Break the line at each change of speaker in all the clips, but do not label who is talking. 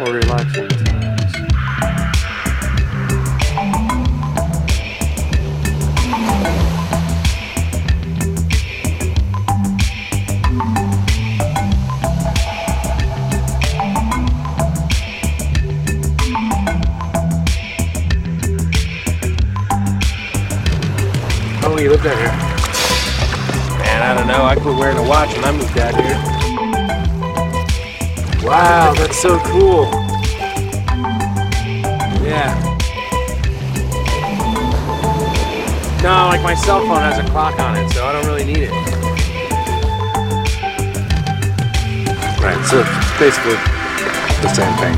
or relaxing times. How long you lived out here?
Man, I don't know. I quit wearing a watch when I moved out here.
Wow, that's so cool.
Yeah. No, like my cell phone has a clock on it, so I don't really need it.
Right, so it's basically the same thing.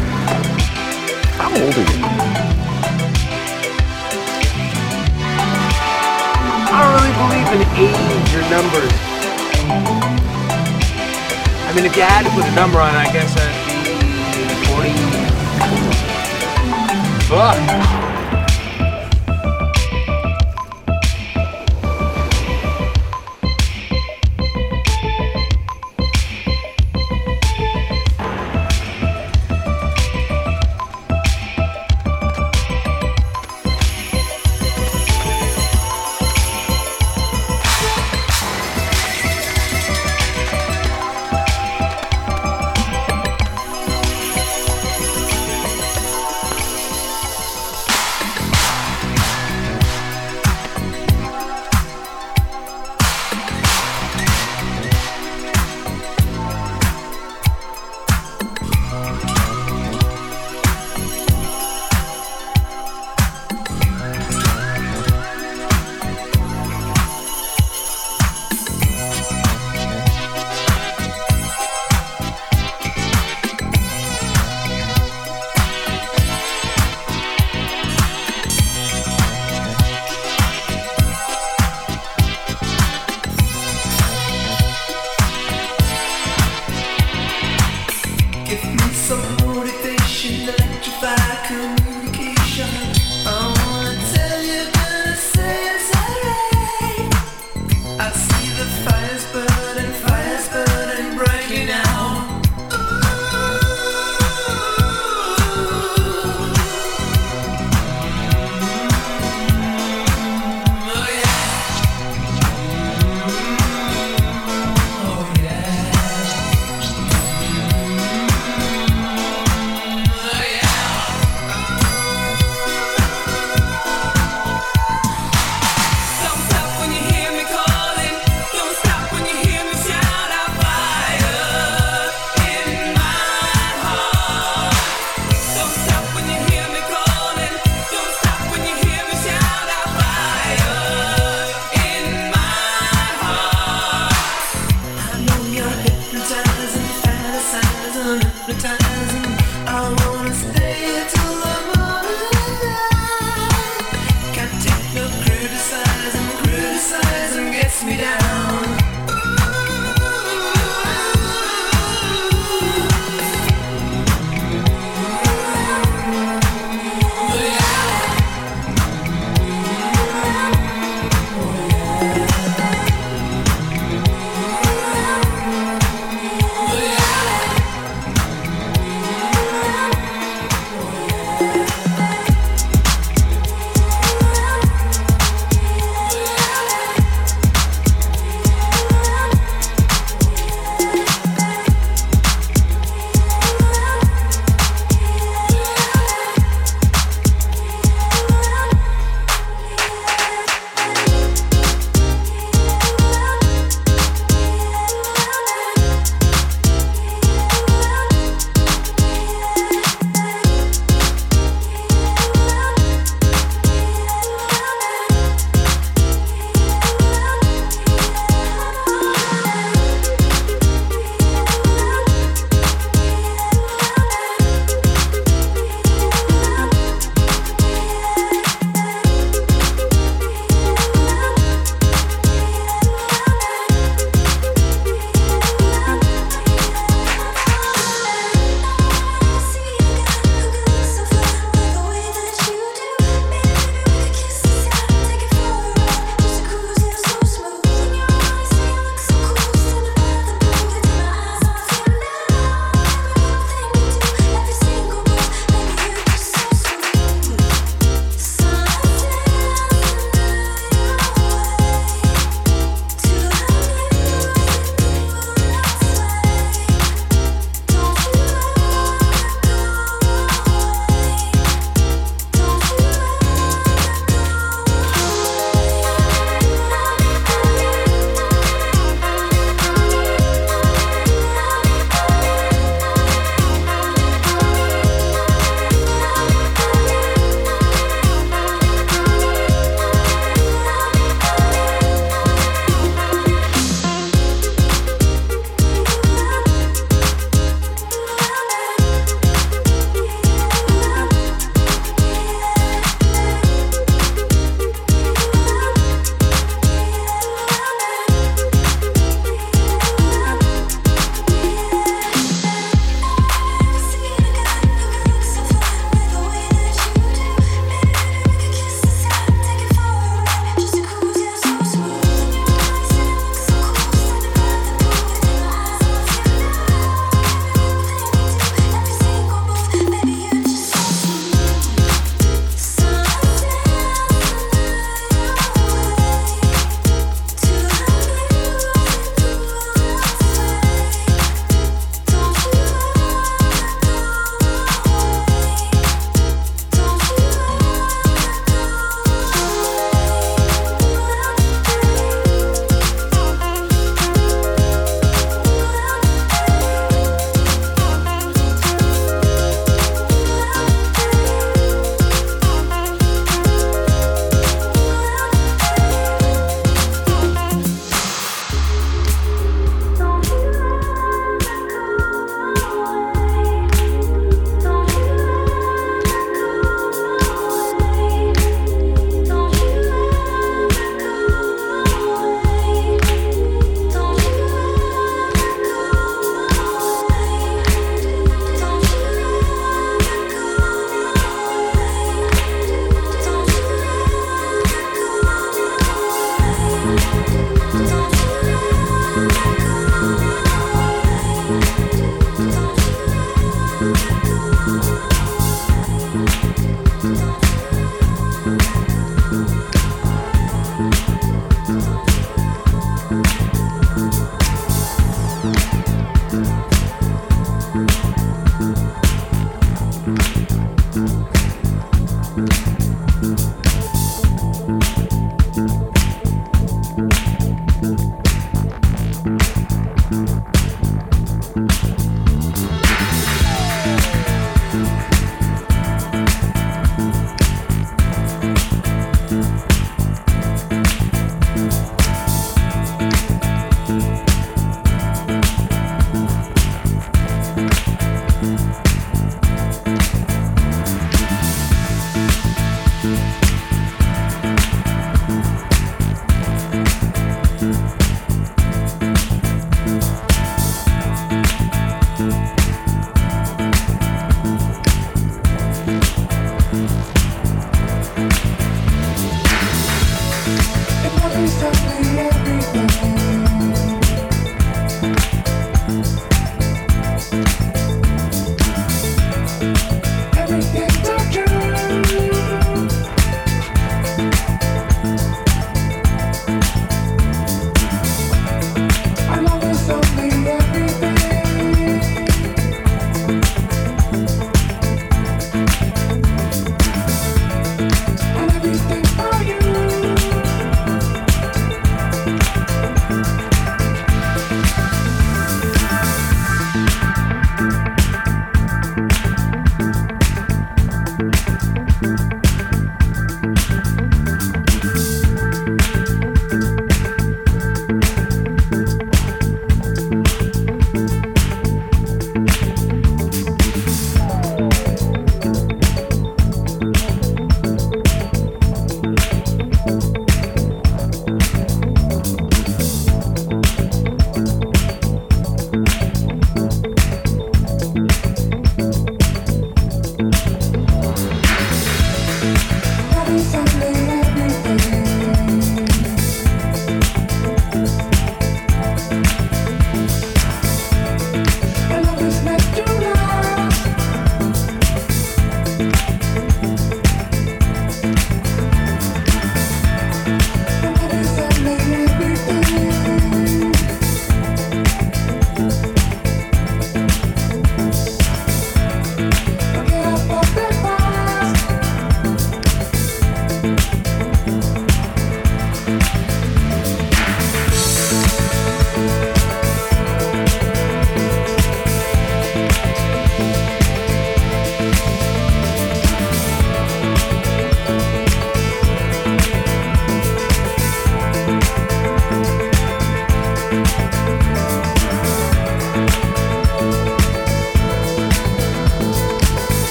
How old are you?
I don't really believe in age or numbers. I mean, if you had to put a number on it, I guess I'd be 40. Fuck.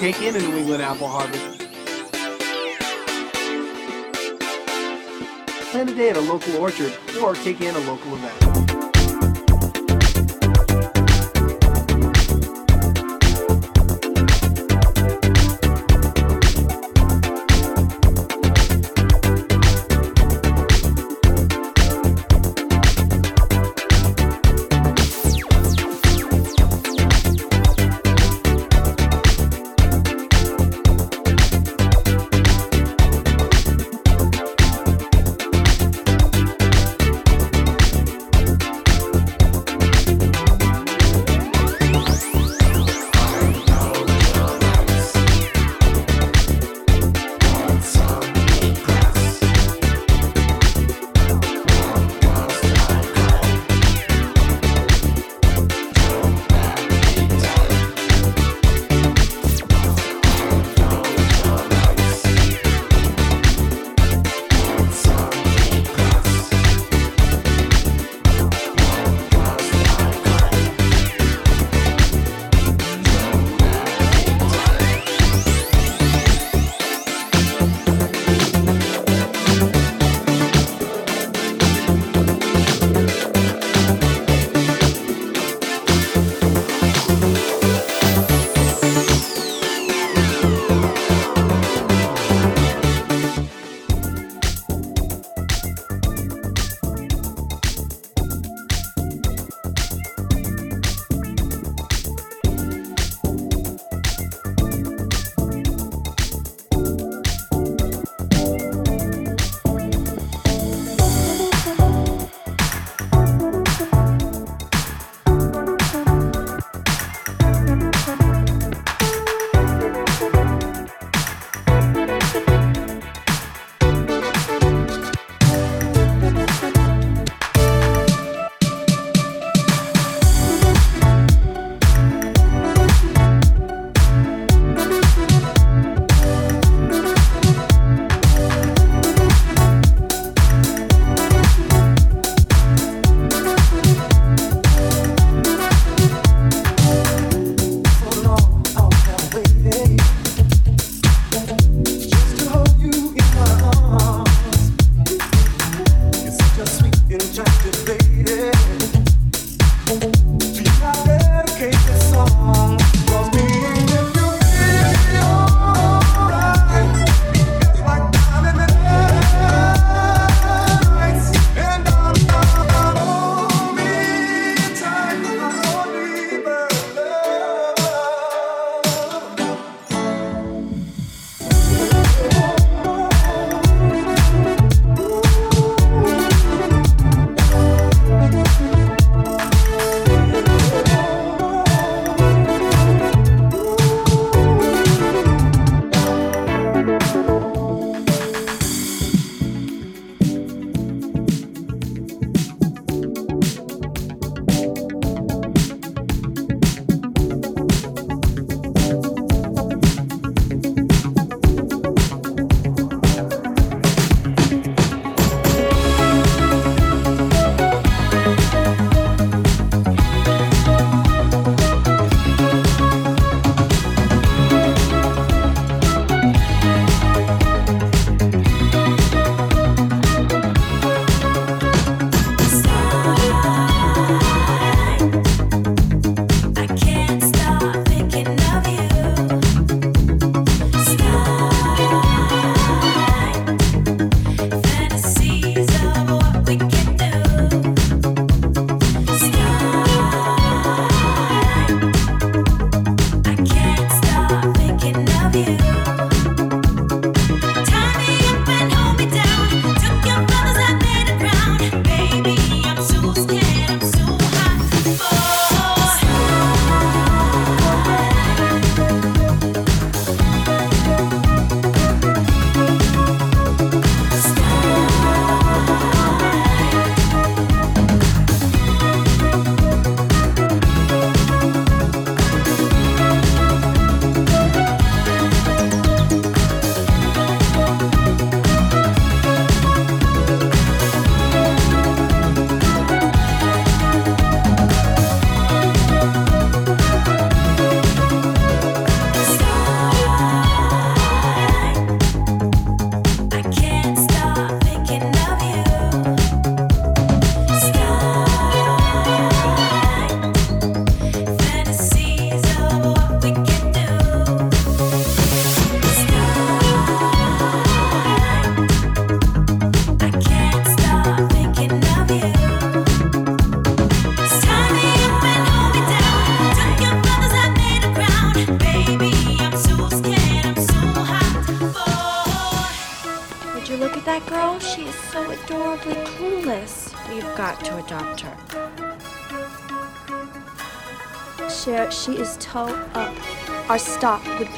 Take in a New England apple harvest, plan a day at a local orchard or take in a local event.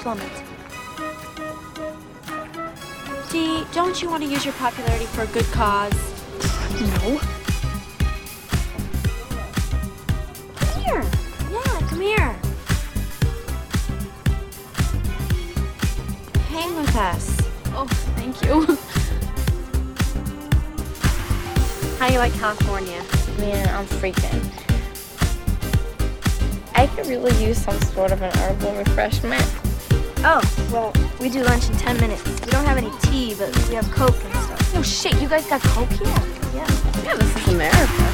Plummet.
Dee, don't you want to use your popularity for a good cause?
No.
Come here. Yeah, come here. Hang with us.
Oh, thank you.
How do you like California?
Man, I'm freaking. I could really use some sort of an herbal refreshment.
Oh, well, we do lunch in 10 minutes. We don't have any tea, but we have Coke and stuff.
Oh shit, you guys got Coke here?
Yeah.
Yeah, this is America.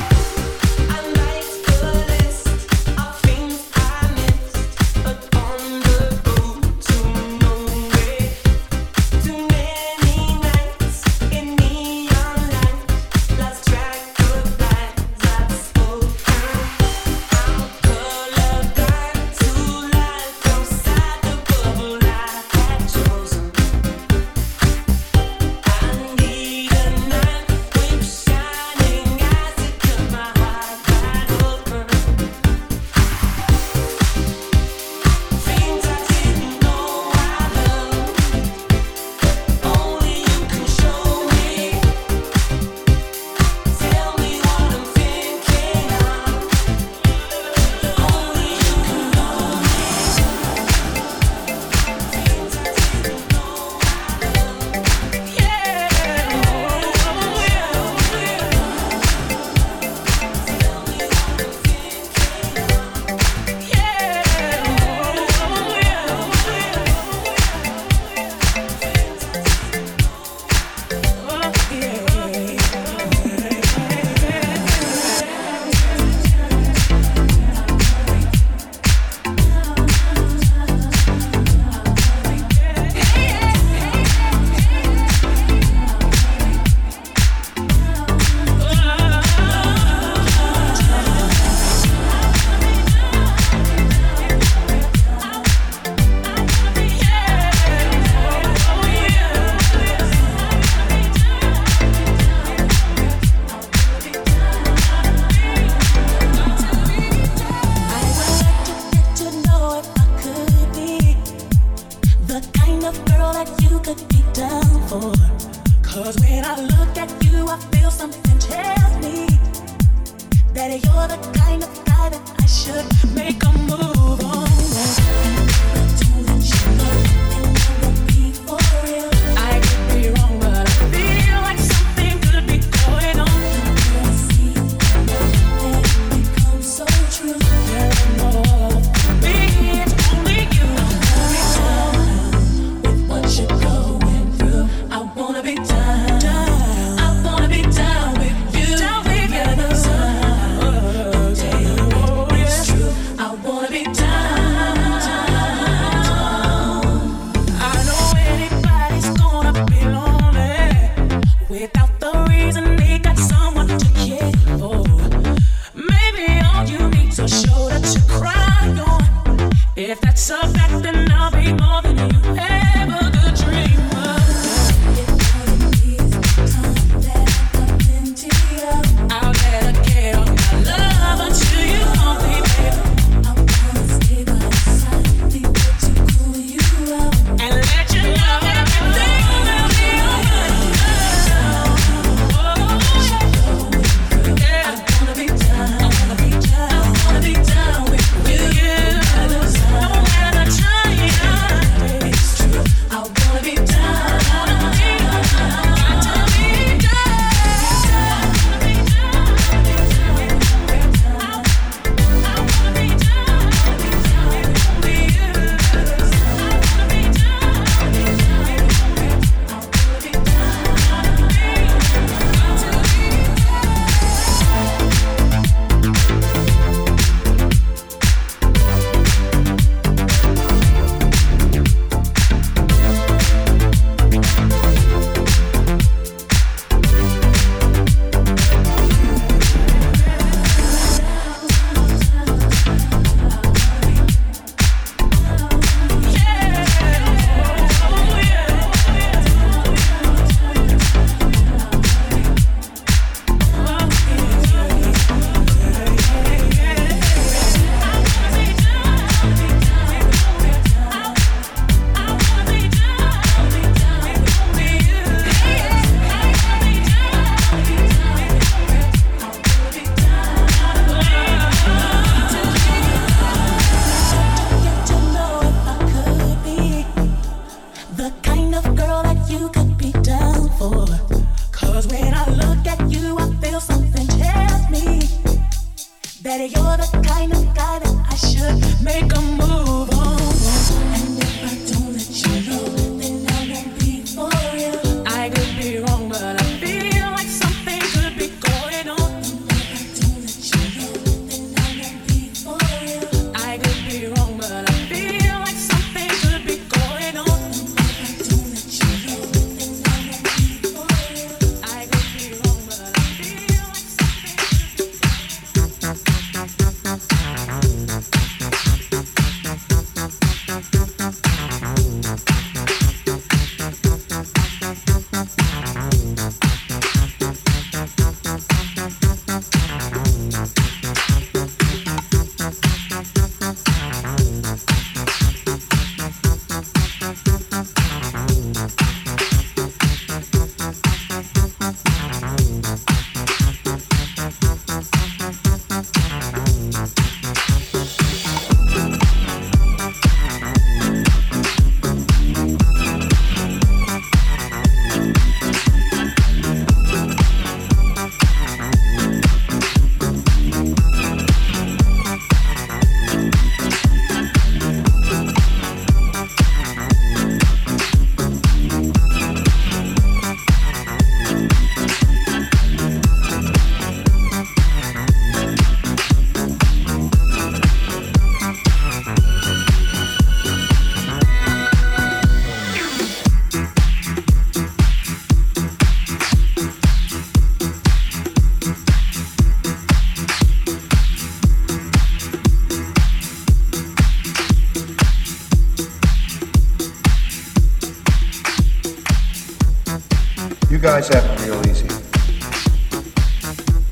You guys have it real easy.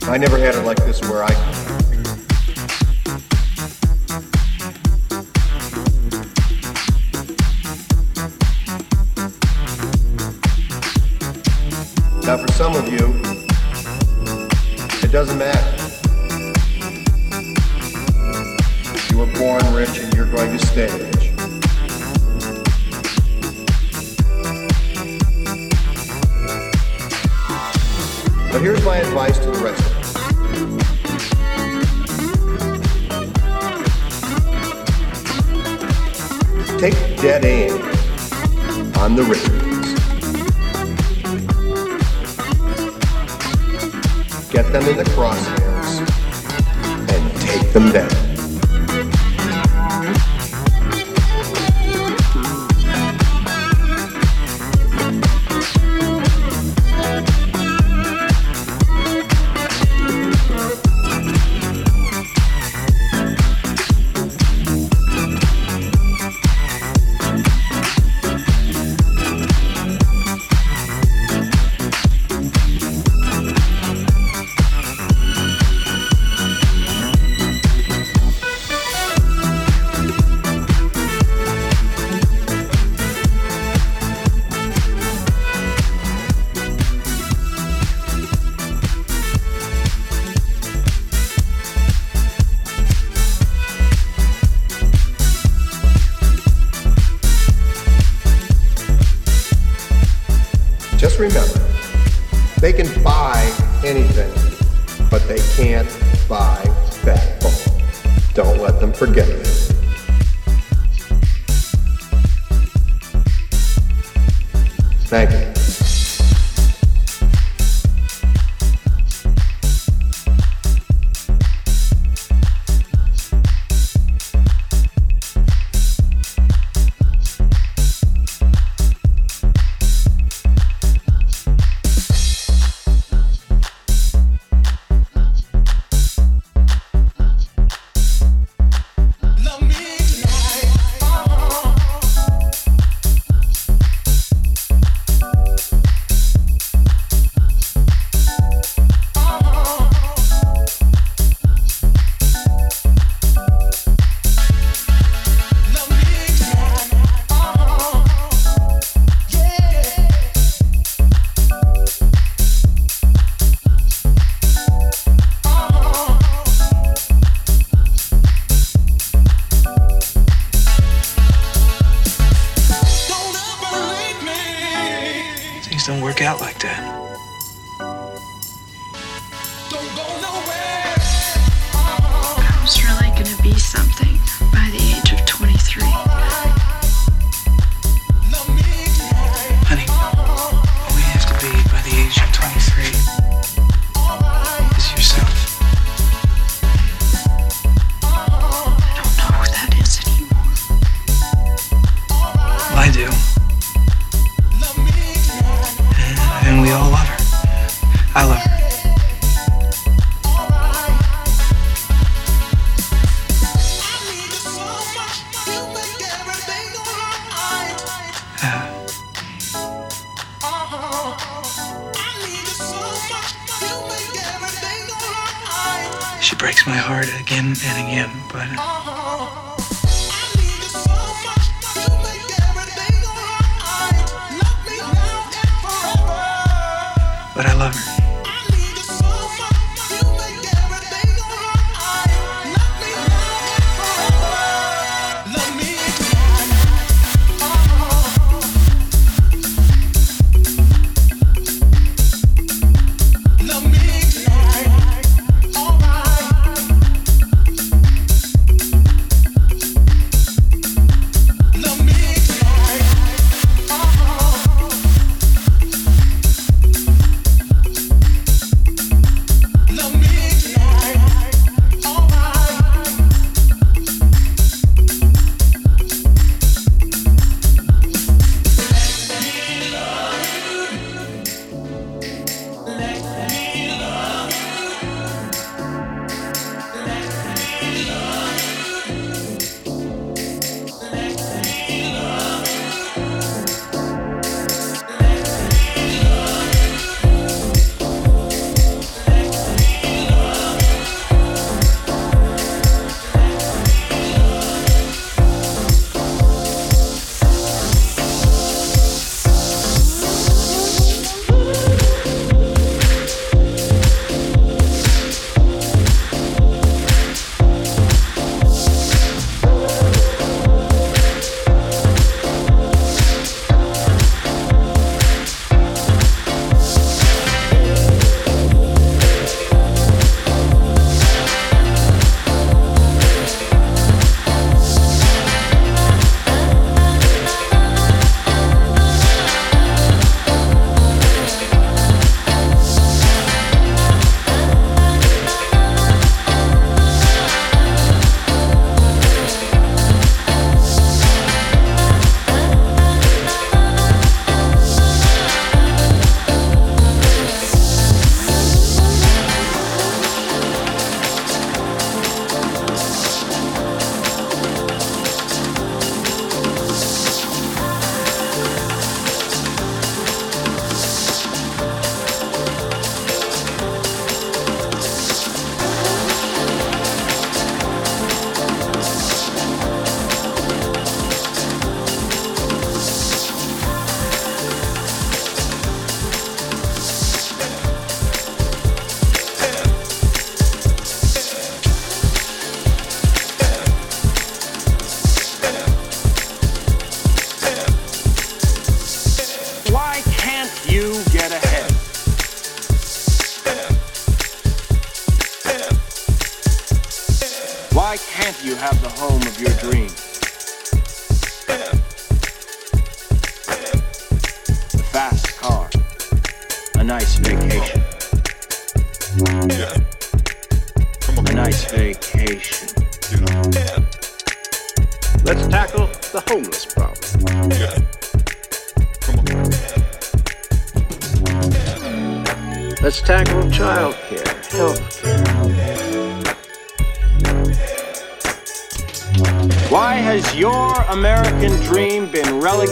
I never had it like this where I. Now, for some of you, it doesn't matter. You were born rich and you're going to stay But here's my advice to the rest of you. Take dead aim on the rich. Get them in the crosshairs and take them down.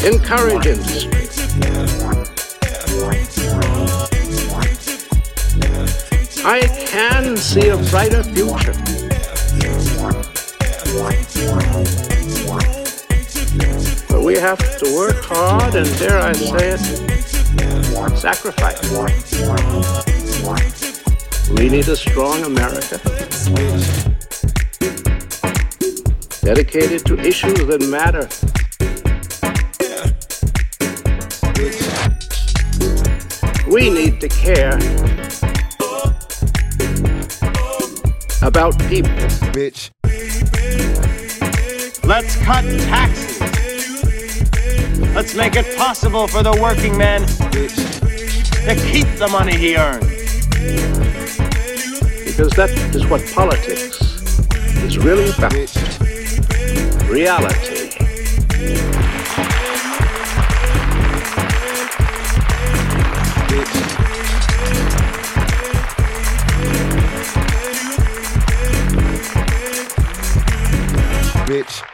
issues that matter. We
have to work hard and, dare
I
say it, sacrifice. We need a strong America
dedicated to care about people.
Bitch.
Let's cut taxes. Let's make it possible for the working man to keep the money he earns.
Because that is what politics is really about. Reality.
Bitch.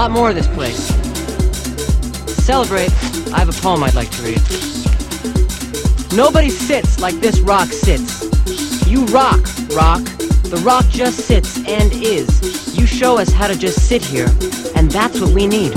Lot more of this place. To celebrate, I have a poem I'd like to read. Nobody sits like this rock sits. You rock, rock. The rock just sits and is. You show us how to just sit here, and that's what we need.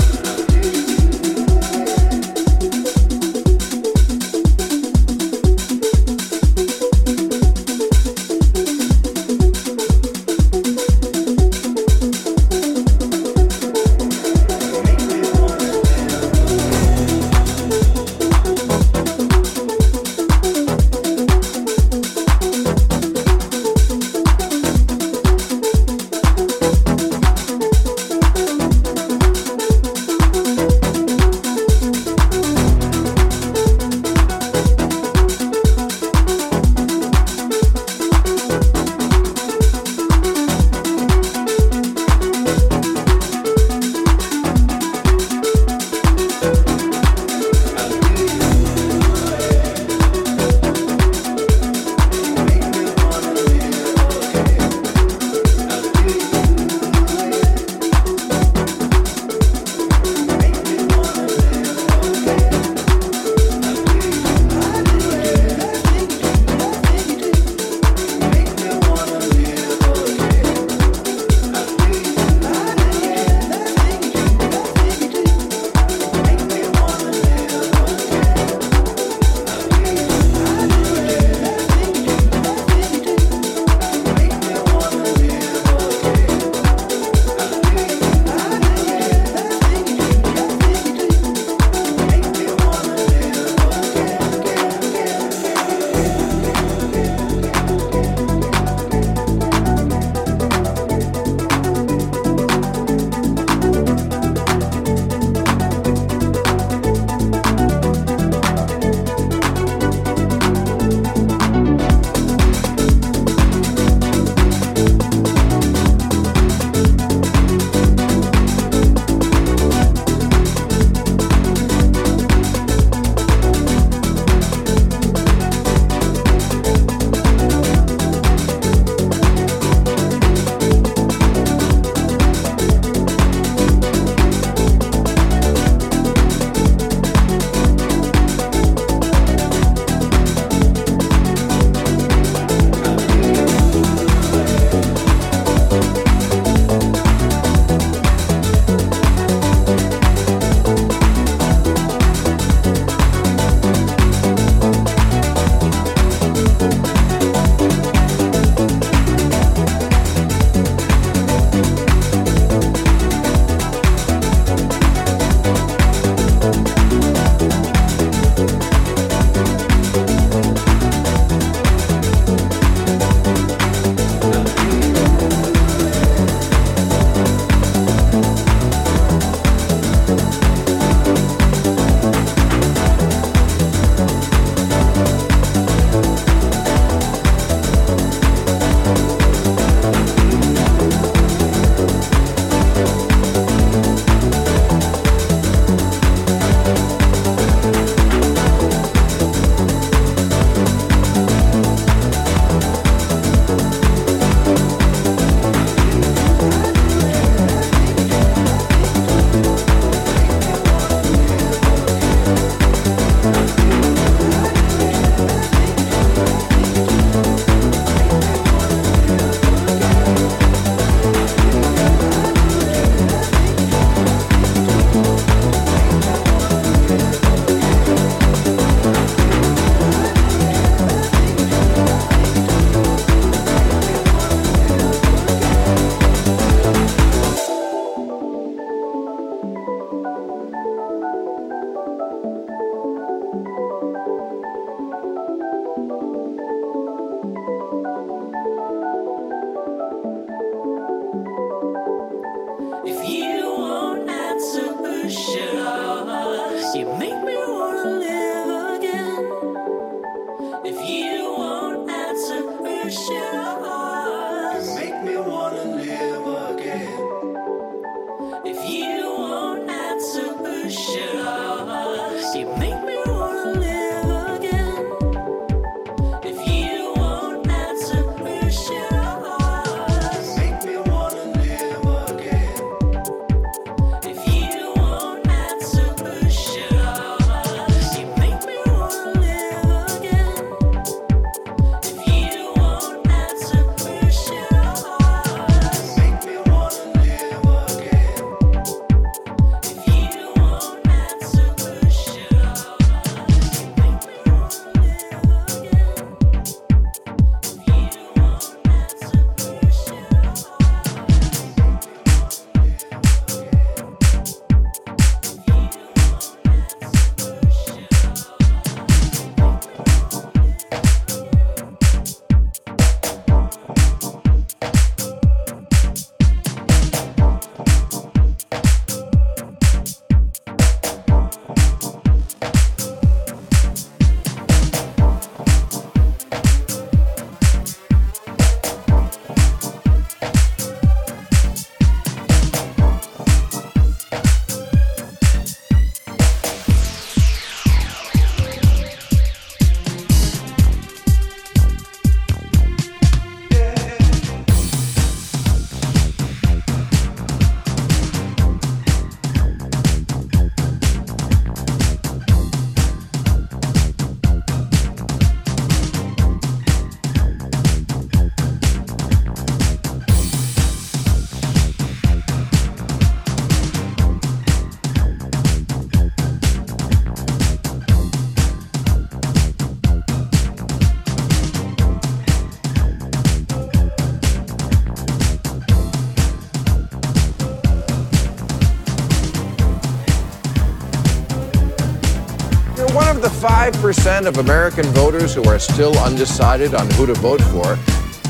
5% of American voters who are still undecided on who to vote for,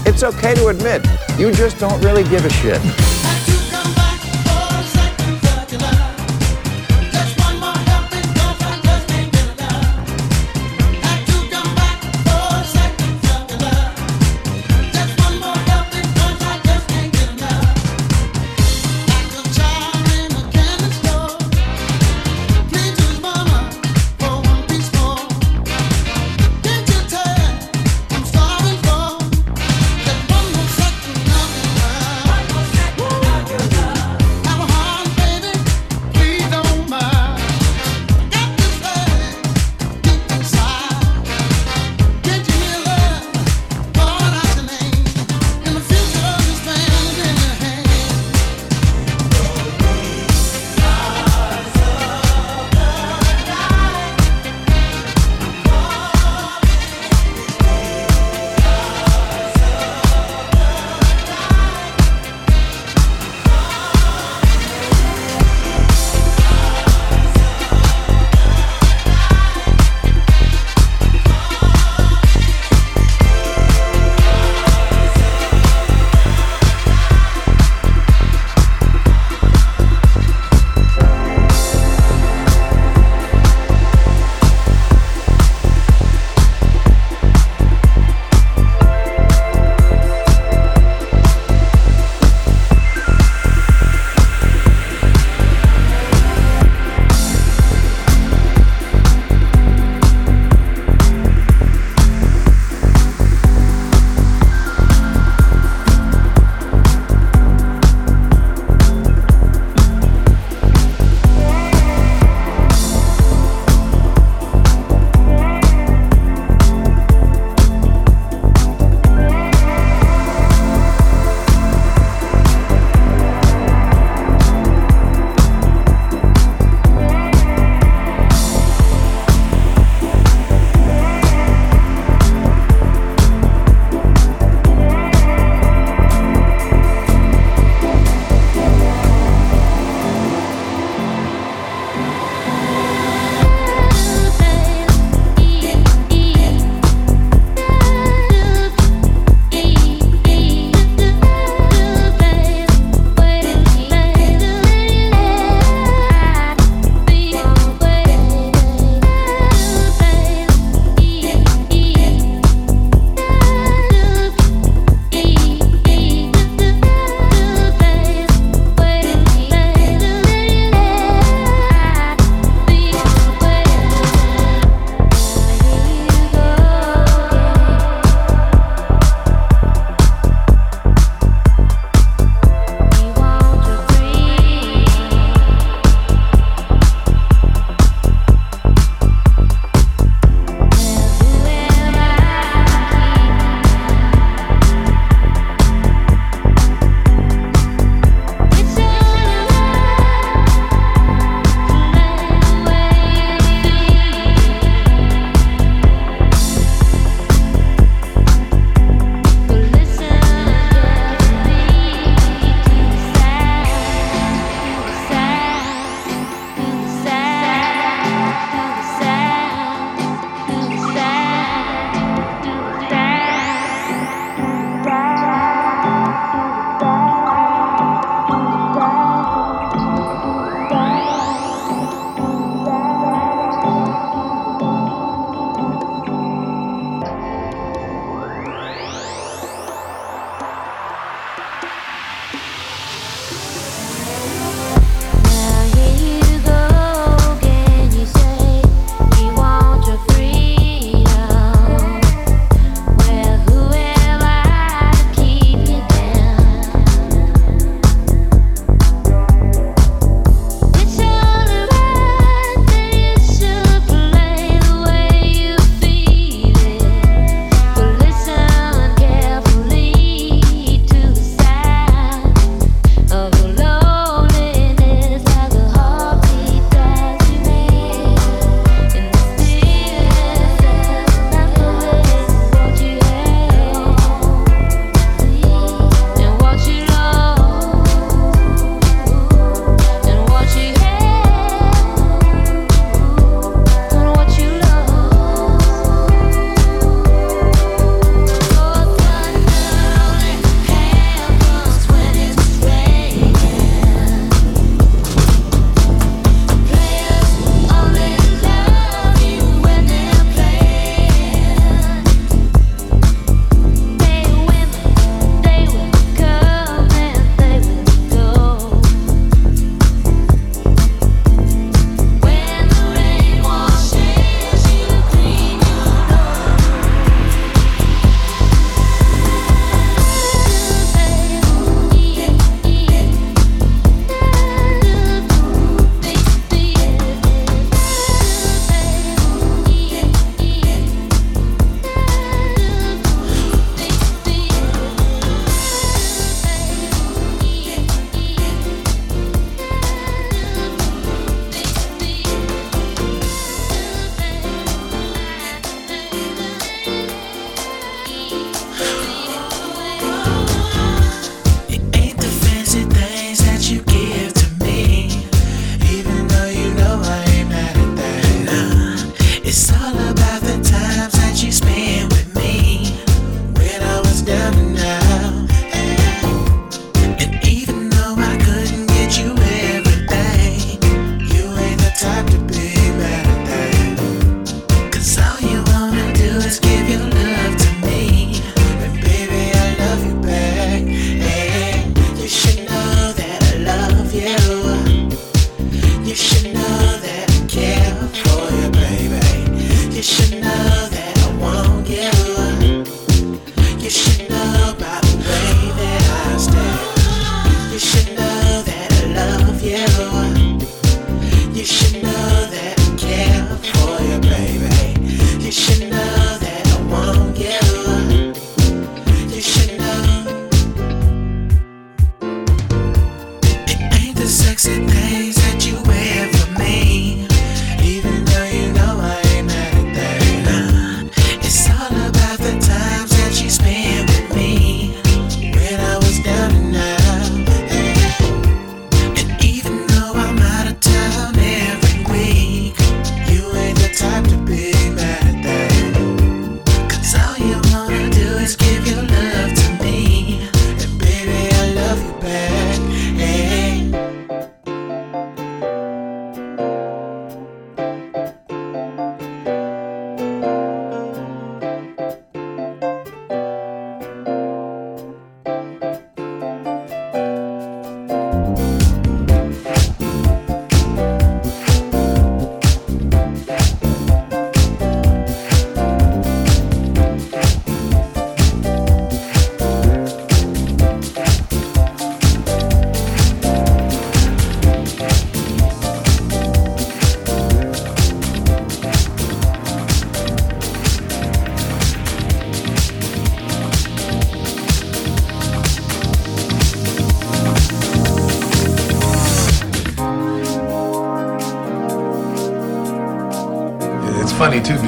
it's okay to admit you just don't really give a shit.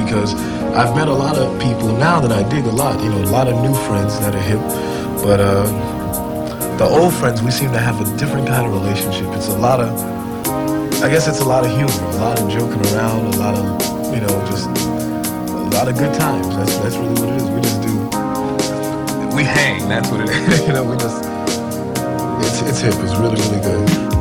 Because I've met a lot of people now that I dig a lot. You know, a lot of new friends that are hip, but uh, the old friends we seem to have a different kind of relationship. It's a lot of, I guess it's a lot of humor, a lot of joking around, a lot of, you know, just a lot of good times. That's that's really what it is. We just do, we hang. That's what it is. you know, we just, it's it's hip. It's really really good.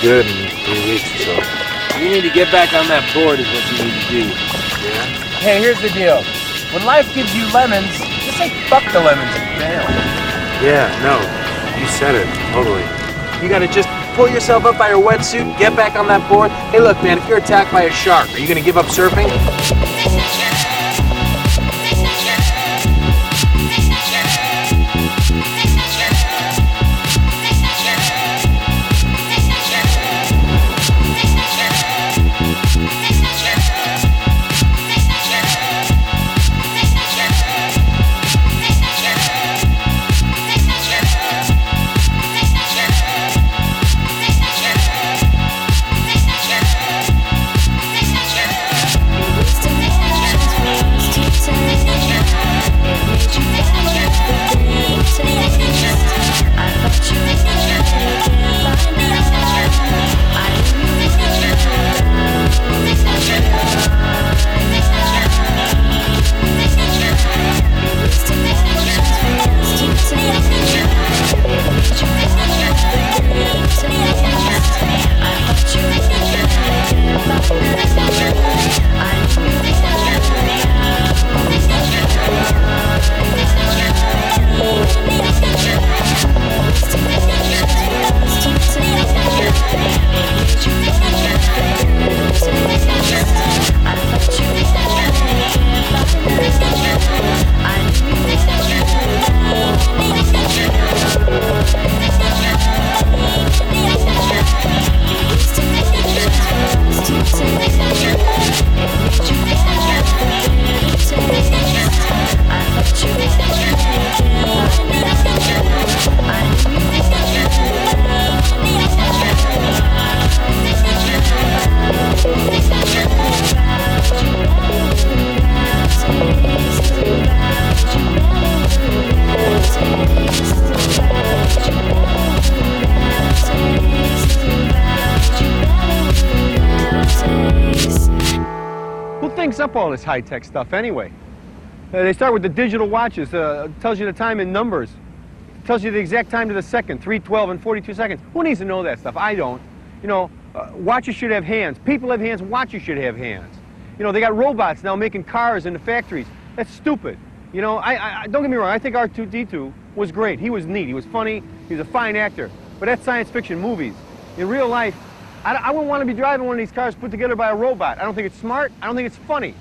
Good in three weeks or so.
You need to get back on that board is what you need to do.
Yeah?
Hey, here's the deal. When life gives you lemons, just say fuck the lemons and bail.
Yeah, no. You said it. Totally.
You gotta just pull yourself up by your wetsuit, get back on that board. Hey, look, man, if you're attacked by a shark, are you gonna give up surfing?
High-tech stuff anyway? Uh, they start with the digital watches. Uh, tells you the time in numbers. Tells you the exact time to the second, 3, 12, and 42 seconds. Who needs to know that stuff? I don't. You know, uh, watches should have hands. People have hands. Watches should have hands. You know, they got robots now making cars in the factories. That's stupid. You know, I, I don't get me wrong. I think R2D2 was great. He was neat. He was funny. He was a fine actor. But that's science fiction movies. In real life, I, I wouldn't want to be driving one of these cars put together by a robot. I don't think it's smart. I don't think it's funny.